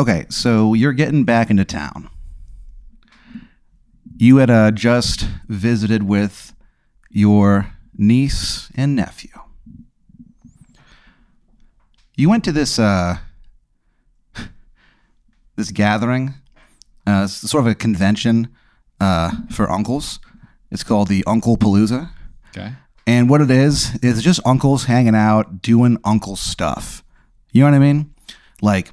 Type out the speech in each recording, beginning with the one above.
okay, so you're getting back into town. You had uh, just visited with your niece and nephew. You went to this uh, this gathering, uh, sort of a convention uh, for uncles. It's called the Uncle Palooza. Okay. And what it is, is just uncles hanging out, doing uncle stuff. You know what I mean? Like,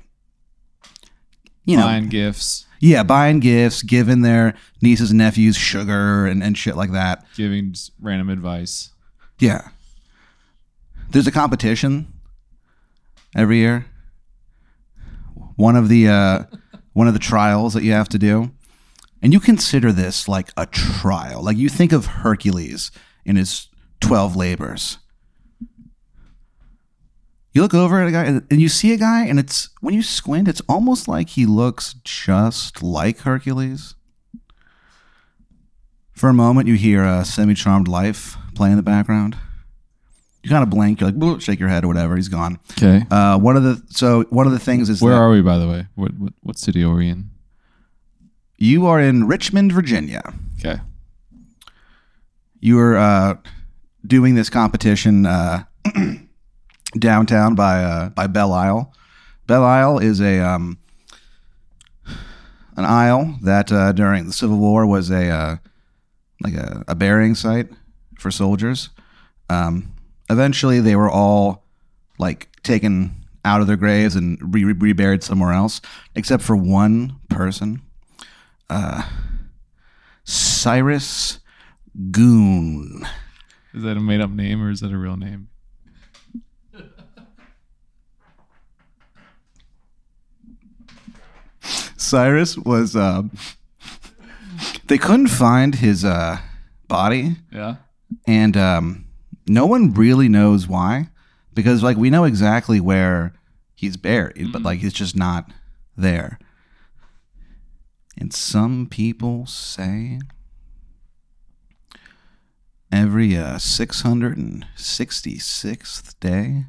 you know, Buying gifts, yeah, buying gifts, giving their nieces and nephews sugar and, and shit like that. giving random advice. Yeah. There's a competition every year. One of the uh, one of the trials that you have to do. And you consider this like a trial. Like you think of Hercules in his 12 labors. You look over at a guy and and you see a guy and it's when you squint it's almost like he looks just like Hercules. For a moment you hear a semi-charmed life play in the background. You kind of blink, you're like, shake your head or whatever. He's gone. Okay. Uh, one of the so one of the things is Where that are we, by the way? What what, what city are we in? you are in Richmond, Virginia. Okay. You are uh, doing this competition uh, downtown by uh, by Belle Isle. Belle Isle is a um, an isle that uh, during the Civil War was a uh, like a, a burying site for soldiers. Um, eventually, they were all like taken out of their graves and re- re- reburied somewhere else, except for one person, uh, Cyrus Goon. Is that a made up name or is that a real name? Cyrus was. Um, they couldn't find his uh, body, Yeah. and um, no one really knows why. Because like we know exactly where he's buried, but like he's just not there. And some people say every uh, 666th day,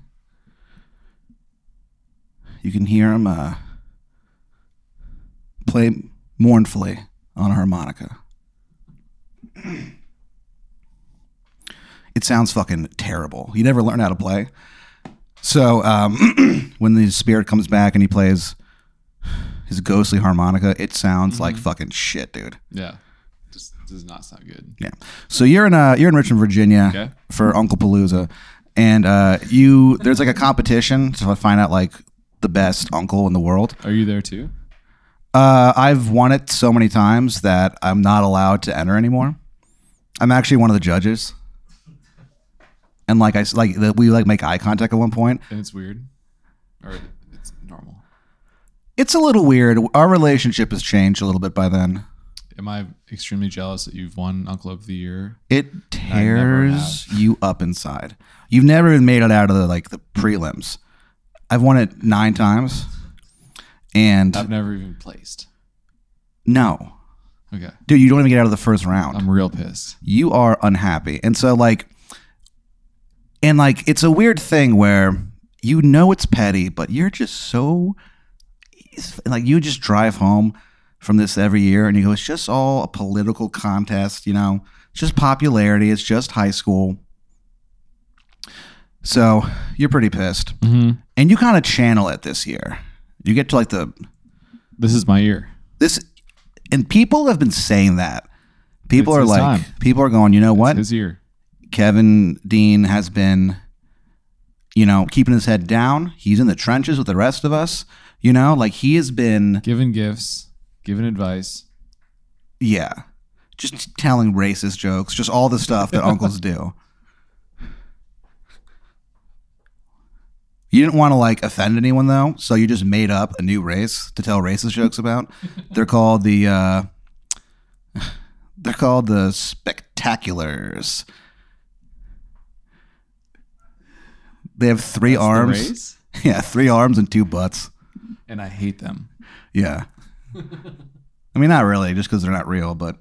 you can hear him uh, play mournfully on a harmonica. It sounds fucking terrible. You never learn how to play. So um, when the spirit comes back and he plays his ghostly harmonica, it sounds like fucking shit, dude. Yeah. Just does not sound good. Yeah. So you're in uh you're in Richmond, Virginia Okay. for Uncle Palooza, and uh, you there's like a competition to find out like the best uncle in the world. Are you there too? Uh, I've won it so many times that I'm not allowed to enter anymore. I'm actually one of the judges, and like I like the, we like make eye contact at one point. And it's weird? Or it's normal? It's a little weird. Our relationship has changed a little bit by then. Am I extremely jealous that you've won Uncle of the Year? It tears you up inside. You've never even made it out of the like the prelims. I've won it nine times, and I've never even placed. no, Okay. dude, you don't even get out of the first round. I'm real pissed. you are unhappy. And so like and like it's a weird thing where you know it's petty, but you're just so like you just drive home from this every year and you go, it's just all a political contest, you know, it's just popularity, it's just high school. So you're pretty pissed. Mm-hmm. And you kind of channel it this year. You get to like the This is my year. this and people have been saying that. People It's are his like time. people are going, you know what? His year. Kevin Dean has been, you know, keeping his head down. He's in the trenches with the rest of us. You know, like he has been, Giving gifts, giving advice. yeah, just telling racist jokes, just all the stuff that uncles do. You didn't want to like offend anyone though, so you just made up a new race to tell racist jokes about. They're called the uh they're called the spectaculars. They have three That's arms. Yeah, three arms and two butts. And I hate them. Yeah. I mean, not really, just because they're not real. But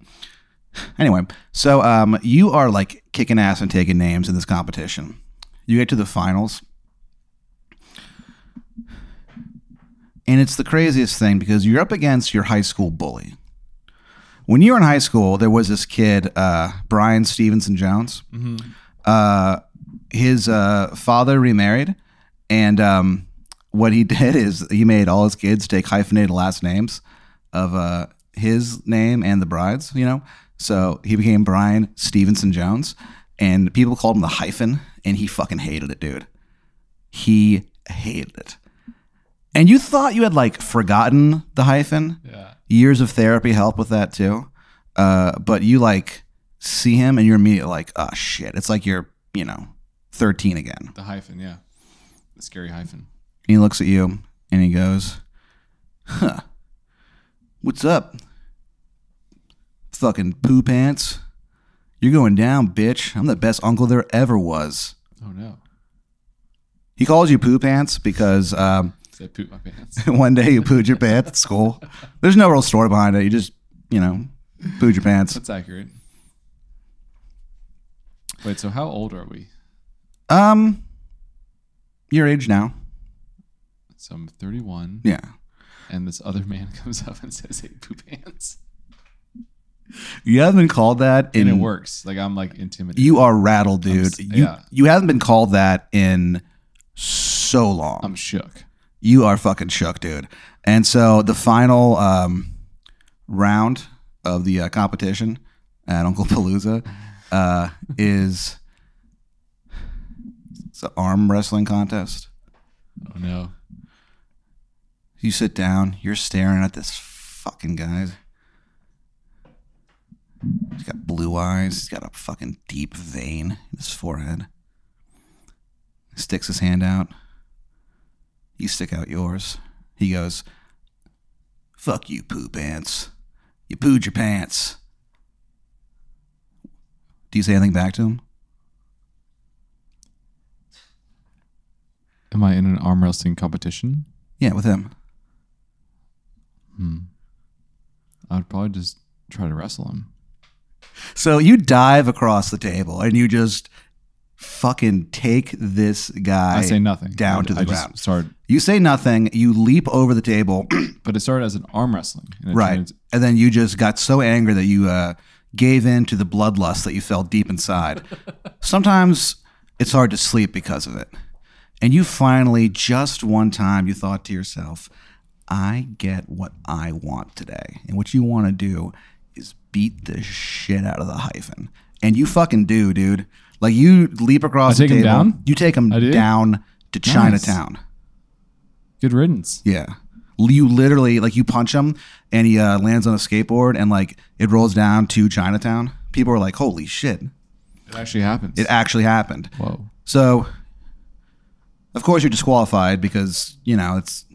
anyway, so um, you are like kicking ass and taking names in this competition. You get to the finals, And it's the craziest thing because you're up against your high school bully. When you were in high school, there was this kid, uh, Brian Stevenson Jones. Uh, his uh, father remarried, and um, what he did is he made all his kids take hyphenated last names of uh, his name and the bride's, you know? So he became Brian Stevenson Jones, and people called him the hyphen, and he fucking hated it, dude. He hated it. And you thought you had like forgotten the hyphen. Yeah. Years of therapy help with that too. Uh, but you like see him and you're immediately like, oh shit. It's like you're, you know, 13 again. The hyphen, yeah. The scary hyphen. And he looks at you and he goes, huh, what's up? Fucking poo pants. You're going down, bitch. I'm the best uncle there ever was. Oh no. He calls you poo pants because um, I poop my pants? one day you pooed your pants at school. There's no real story behind it. You just, you know, pooed your pants. That's accurate. Wait, so how old are we? Um, your age now. So I'm 31, Yeah. and this other man comes up and says, "Hey, poop pants," You haven't been called that in. and it works. Like I'm like intimidated. You are rattled, dude. s- you, yeah. you haven't been called that in so long. I'm shook. You are fucking shook, dude. And so the final um, round of the uh, competition at Uncle Palooza uh, is it's an arm wrestling contest. Oh no. You sit down, you're staring at this fucking guy. He's got blue eyes. He's got a fucking deep vein in his forehead. He sticks his hand out. You stick out yours. He goes, Fuck you, poo pants. You pooed your pants. Do you say anything back to him? Am I in an arm wrestling competition? Yeah, with him. Hmm. I'd probably just try to wrestle him. So you dive across the table and you just fucking take this guy I say nothing. down I, to the I ground. Started, You say nothing. You leap over the table, but it started as an arm wrestling. And right? turned- And then you just got so angry that you uh, gave in to the bloodlust that you felt deep inside. Sometimes it's hard to sleep because of it. And you finally, just one time, you thought to yourself, I get what I want today. And what you want to do is beat the shit out of the hyphen. And you fucking do, dude. Like you leap across I take the him table. down? You take him I do? down to Chinatown. Good riddance. Yeah. You literally like you punch him and he uh, lands on a skateboard and like it rolls down to Chinatown. People are like, "Holy shit! It actually happens. It actually happened." Whoa. So, of course, you're disqualified because you know it's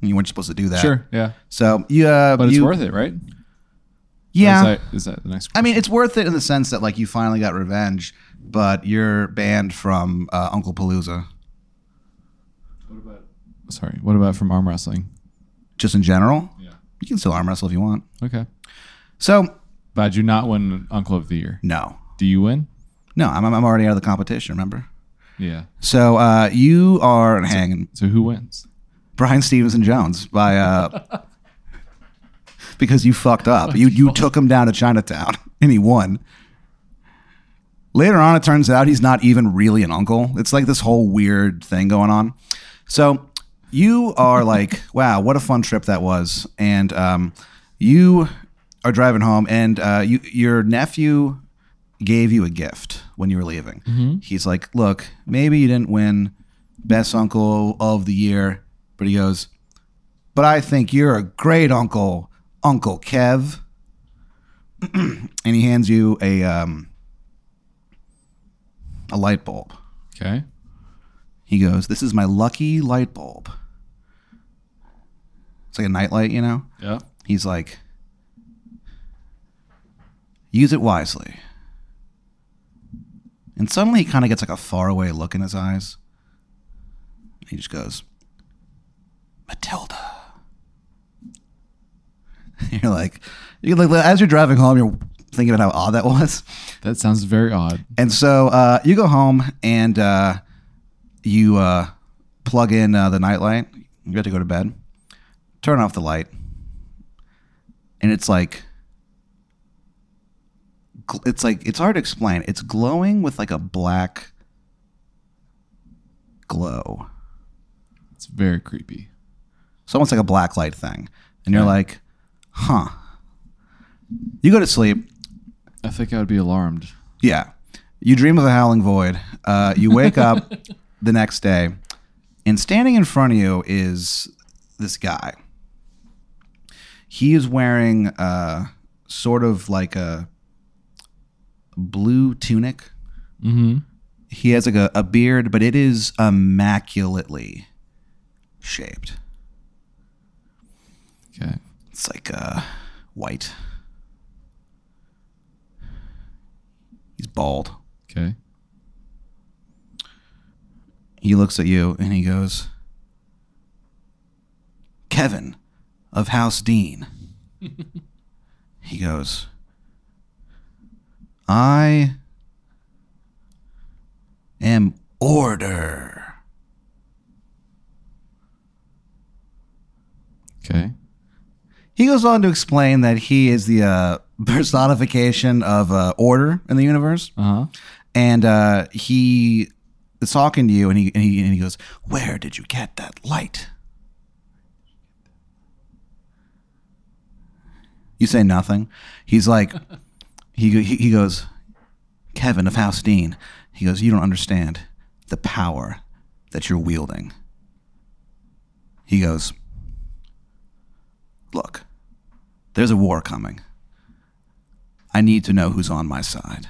you weren't supposed to do that. Sure. Yeah. So you, uh, But it's you- worth it, right? Or Yeah. Is that, is that the next I mean, it's worth it in the sense that like you finally got revenge, but you're banned from uh, Uncle Palooza Sorry. What about from arm wrestling? just in general. Yeah. You can still arm wrestle if you want. Okay. So But I do not win Uncle of the Year. no, Do you win? no, I'm I'm already out of the competition. Remember. Yeah. So uh, you are hanging So who wins? Brian Stevenson Jones by uh, because you fucked up. You you took him down to Chinatown and he won. Later on, it turns out he's not even really an uncle. It's like this whole weird thing going on. So you are like, wow, what a fun trip that was, and um, you are driving home, and uh, you your nephew gave you a gift when you were leaving. He's like, look, maybe you didn't win best uncle of the year, but he goes, but I think you're a great uncle, Uncle Kev. and he hands you a um, a light bulb. Okay. He goes, "This is my lucky light bulb." It's like a nightlight, you know. Yeah. He's like, "Use it wisely." And suddenly, he kind of gets like a faraway look in his eyes. He just goes, "Matilda." You're like, you're like, as you're driving home, you're thinking about how odd that was. That sounds very odd. And so uh, you go home and uh, you uh, plug in uh, the nightlight, You got to go to bed. Turn off the light, and it's like it's like it's hard to explain. It's glowing with like a black glow. It's very creepy. It's almost like a black light thing. And you're Yeah. like, huh. You go to sleep. I think I would be alarmed. Yeah. You dream of a howling void. Uh, you wake up the next day, and standing in front of you is this guy. He is wearing uh, sort of like a blue tunic. Mm-hmm. He has like a, a beard, but it is immaculately shaped. Okay. It's like uh, white. He's bald. Okay. He looks at you and he goes, Kevin of House Dean. he goes, I am order. Okay. He goes on to explain that he is the uh, personification of uh, order in the universe. Uh huh. and uh, he is talking to you, and he, and he and he goes, "Where did you get that light?" You say nothing. He's like, he he, he goes, Kevin of House Dean. He goes, you don't understand the power that you're wielding. He goes, look, there's a war coming. I need to know who's on my side.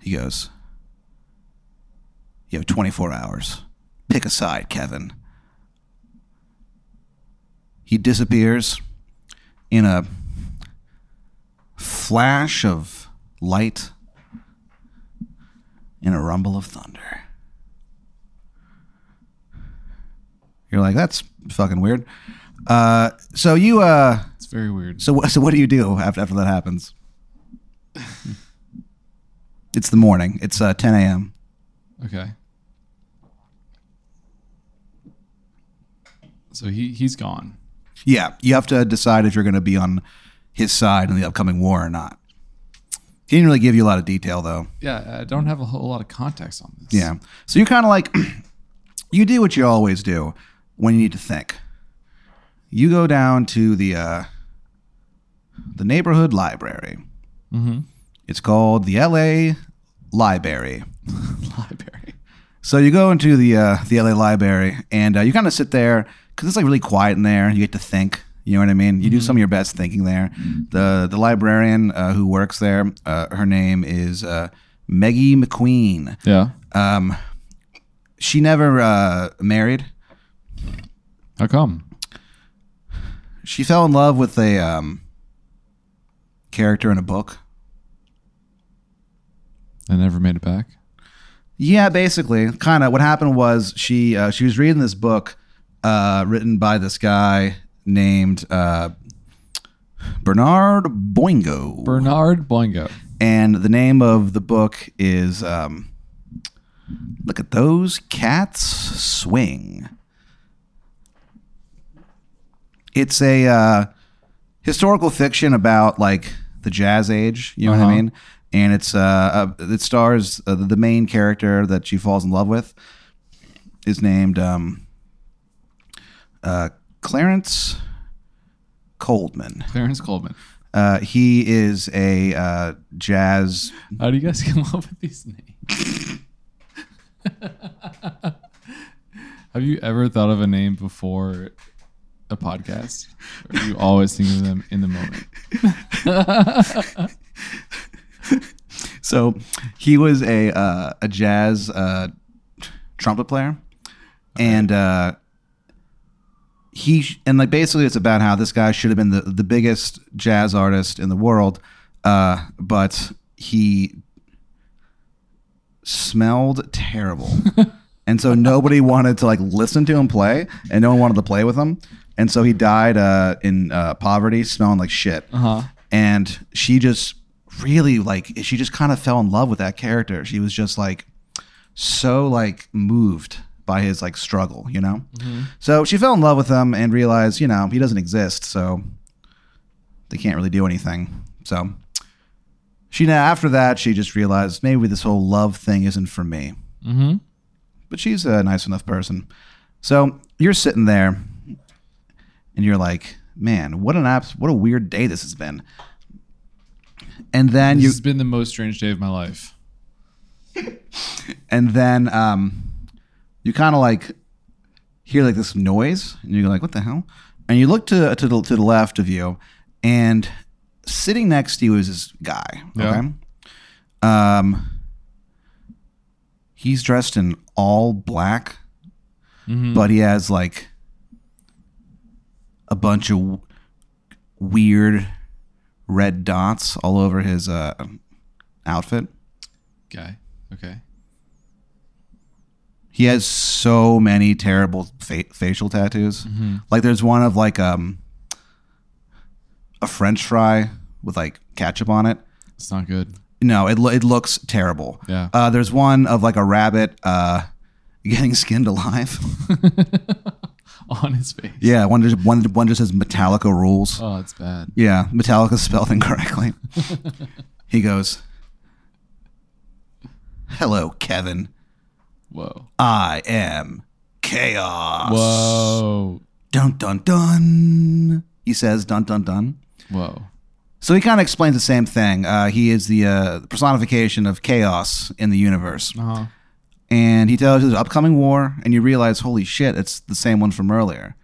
He goes, You have 24 hours. Pick a side, Kevin. He disappears in a flash of light in a rumble of thunder. You're like, that's fucking weird. Uh, so you, uh, very weird. so what? So what do you do after after that happens? it's the morning. It's uh, 10 a.m. Okay. So he he's gone. Yeah, you have to decide if you're going to be on his side in the upcoming war or not. He didn't really give you a lot of detail though. Yeah, I don't have a whole lot of context on this. Yeah, so you're kind of like you do what you always do when you need to think. You go down to the uh, the neighborhood library. Mm-hmm. It's called the L.A. Library. Library. So you go into the uh, the LA library and uh, you kind of sit there because it's like really quiet in there. You get to think. You know what I mean? You do some of your best thinking there. The the librarian uh, who works there, uh, her name is uh, Meggie McQueen. Yeah. Um, she never uh, married. How come? She fell in love with a um, character in a book. I never made it back. Yeah, basically, kind of. What happened was she uh, she was reading this book uh, written by this guy named uh, Bernard Boingo, Bernard Boingo. and the name of the book is um, "Look at Those Cats Swing." It's a uh, historical fiction about like the jazz age. You know what I Uh-huh. mean? And it's uh, uh it stars uh, the main character that she falls in love with is named um, uh, Clarence Coldman. Clarence Coleman. Uh, he is a uh, jazz. How do you guys come up with these names? Have you ever thought of a name before a podcast? Or do you always think of them in the moment? So he was a uh, a jazz uh, trumpet player, and uh, he sh- and like basically it's about how this guy should have been the the biggest jazz artist in the world, uh, but he smelled terrible, and so nobody wanted to like listen to him play, and no one wanted to play with him, and so he died uh, in uh, poverty, smelling like shit Uh huh. and she just really like she just kind of fell in love with that character she was just like so like moved by his like struggle, you know? So she fell in love with him and realized, you know, he doesn't exist, so they can't really do anything. So she now after that she just realized maybe this whole love thing isn't for me. Mm-hmm. But she's a nice enough person. So you're sitting there and you're like, man, what an abs- what a weird day this has been. And then This you has been the most strange day of my life. and then um, you kind of like hear like this noise, and you're like, "What the hell?" And you look to to the, to the left of you, and sitting next to you is this guy. Yeah. Okay, um, he's dressed in all black, Mhm. but he has like a bunch of w- weird red dots all over his uh, outfit. Guy. Okay. He has so many terrible fa- facial tattoos. Like there's one of like um a French fry with like ketchup on it. It's not good. No, it lo- it looks terrible. Yeah. Uh, there's one of like a rabbit uh getting skinned alive. On his face. yeah, one just one one just says Metallica rules. Oh, it's bad. Yeah, Metallica spelled incorrectly. he goes, "Hello, Kevin. Whoa. I am chaos." Whoa. Dun dun dun. He says dun dun dun. Whoa. So he kind of explains the same thing. Uh, he is the uh, personification of chaos in the universe, Uh-huh. And he tells you there's an upcoming war, and you realize, holy shit, it's the same one from earlier.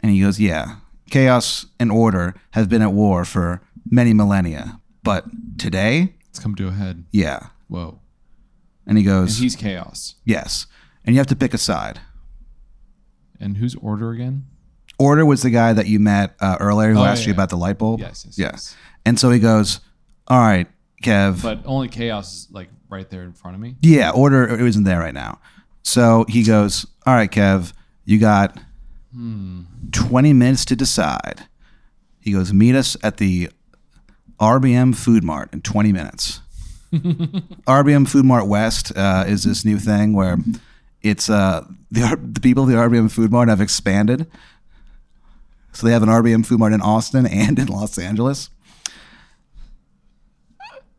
And he goes, yeah, chaos and order have been at war for many millennia, but today, It's come to a head. yeah. Whoa. And he And goes, he's chaos. yes, and you have to pick a side. And who's order again? Order was the guy that you met uh, earlier who Oh, asked yeah, you yeah. about the light bulb. Yes, yes, yeah. yes. And so he goes, all right, Kev. But only chaos is like right there in front of me. Yeah, order it isn't there right now. So he goes, All right, Kev, you got 20 minutes to decide. He goes, Meet us at the RBM Food Mart in 20 minutes. RBM Food Mart West uh, is this new thing where it's uh, the, R- the people of the RBM Food Mart have expanded. So they have an RBM Food Mart in Austin and in Los Angeles.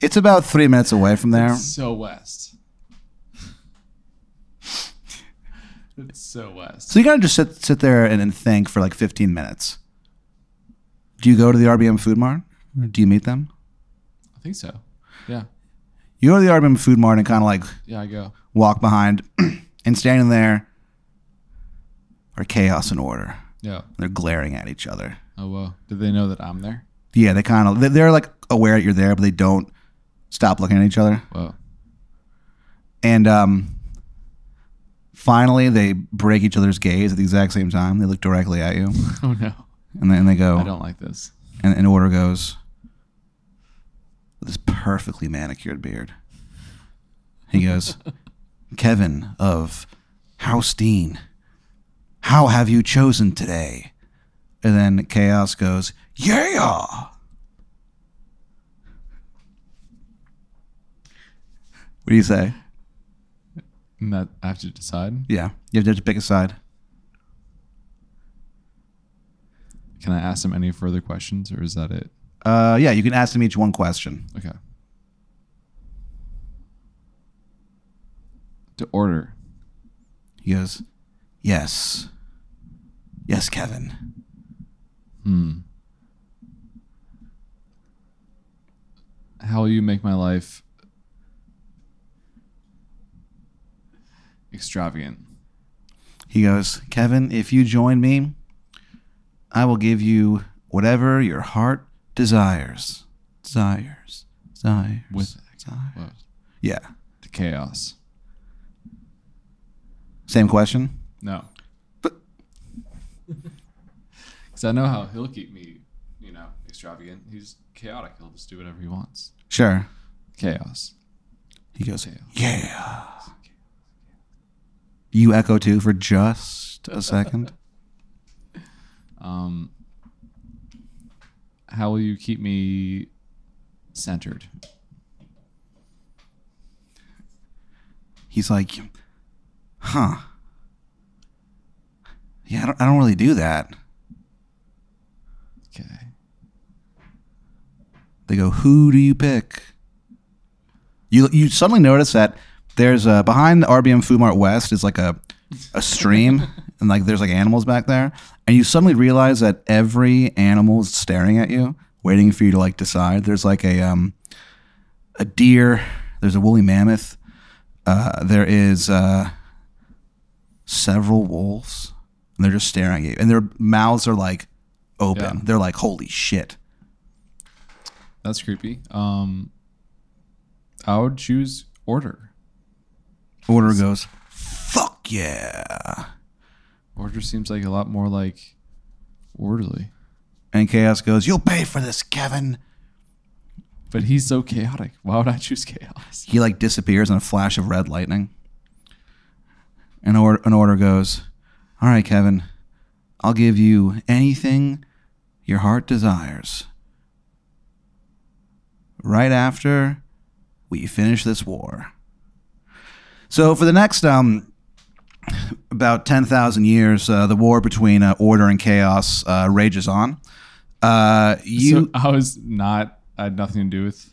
It's about three minutes away from there. It's so west. it's so west. So you gotta just sit sit there and, and think for like 15 minutes. Do you go to the RBM Food Mart? Or do you meet them? I think so. Yeah. You go to the RBM Food Mart and kind of like Yeah, I go. walk behind, and standing there are chaos and order. Yeah. They're glaring at each other. Oh well, Did they know that I'm there? Yeah, they kind of they're like aware that you're there, but they don't stop looking at each other. Whoa. And um, finally, they break each other's gaze at the exact same time. They look directly at you, Oh no. and then they go. I don't like this. And, and order goes with this perfectly manicured beard. He goes, Kevin of House Dean, how have you chosen today? And then Chaos goes, Yeah. What do you say? That I have to decide. Yeah, you have to pick a side. Can I ask him any further questions or is that it? Uh, yeah, you can ask them each one question. Okay. To order. He goes, Yes. Yes, Kevin. Hmm. How will you make my life extravagant? He goes, Kevin, if you join me, I will give you whatever your heart desires. Desires. Desires. With desires. what? Yeah. The chaos. Same question? No. But- Because I know how he'll keep me, you know, extravagant. He's chaotic. He'll just do whatever he wants. Sure. Chaos. He goes, Chaos. Yeah. You echo too for just a second. Um, how will you keep me centered? He's like, Huh. Yeah, I don't, I don't really do that. Okay. They go, "Who do you pick?" You you suddenly notice that there's a behind the RBM Food Mart West is like a a stream and like there's like animals back there, and you suddenly realize that every animal is staring at you, waiting for you to like decide. There's like a um a deer. There's a woolly mammoth. Uh, there is uh, several wolves, and they're just staring at you, and their mouths are like open. Yeah. They're like, "Holy shit!" That's creepy. Um, I would choose order. Order goes, fuck yeah. Order seems like a lot more like orderly. And Chaos goes, you'll pay for this, Kevin. But he's so chaotic. Why would I choose chaos? He like disappears in a flash of red lightning. And order, an order goes, all right, Kevin, I'll give you anything your heart desires. Right after we finish this war. So for the next um, about ten thousand years, uh, the war between uh, order and chaos uh, rages on. Uh, you so I was not. I had nothing to do with.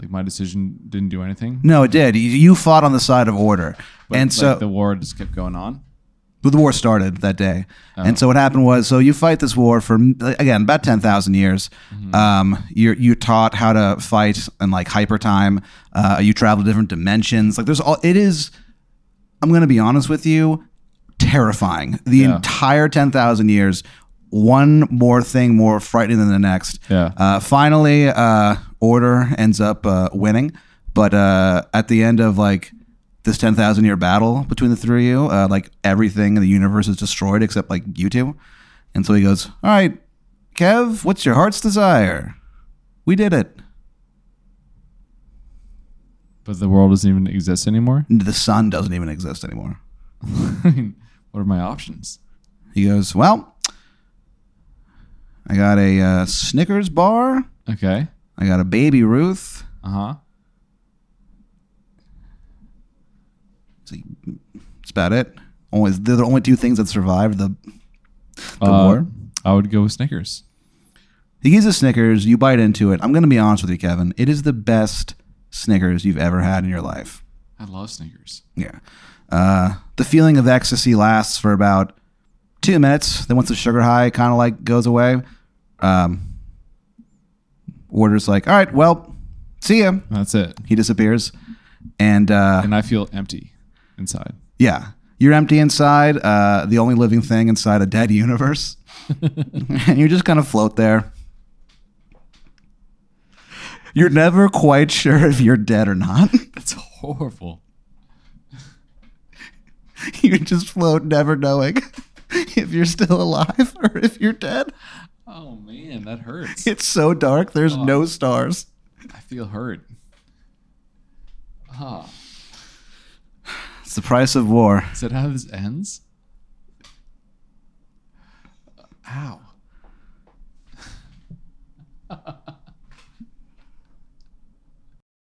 Like my decision didn't do anything. no, it did. You, you fought on the side of order, But, and like, so the war just kept going on. The war started that day, Oh. and so what happened was, so you fight this war for again about ten thousand years. Mm-hmm. Um, you're you taught how to fight in like hyper time. Uh, you travel to different dimensions. Like there's all. It is. I'm gonna be honest with you, terrifying. The Yeah. entire ten thousand years. One more thing more frightening than the next. Yeah. Uh, finally, uh, Order ends up uh, winning, but uh, at the end of like this ten thousand year battle between the three of you, uh, like everything in the universe is destroyed except like you two. And so he goes, "All right, Kev, what's your heart's desire? We did it. But the world doesn't even exist anymore. The sun doesn't even exist anymore." I mean, what are my options? He goes, "Well, I got a uh, Snickers bar. Okay. I got a Baby Ruth." Uh huh. That's about it. Only they're the only two things that survived the the Uh, war. I would go with Snickers. He gives a Snickers. You bite into it. I'm going to be honest with you, Kevin. It is the best Snickers you've ever had in your life. I love Snickers. Yeah. Uh, the feeling of ecstasy lasts for about two minutes. Then once the sugar high kind of like goes away, um, orders like, all right, well, see ya. That's it. He disappears. And uh, And I feel empty inside. yeah, you're empty inside. Uh, the only living thing inside a dead universe. and you just kind of float there. You're never quite sure if you're dead or not. That's horrible. you just float, never knowing if you're still alive or if you're dead. Oh man, that hurts. It's so dark, there's no stars. I feel hurt. Ah, It's the price of war. is that how this ends? Ow.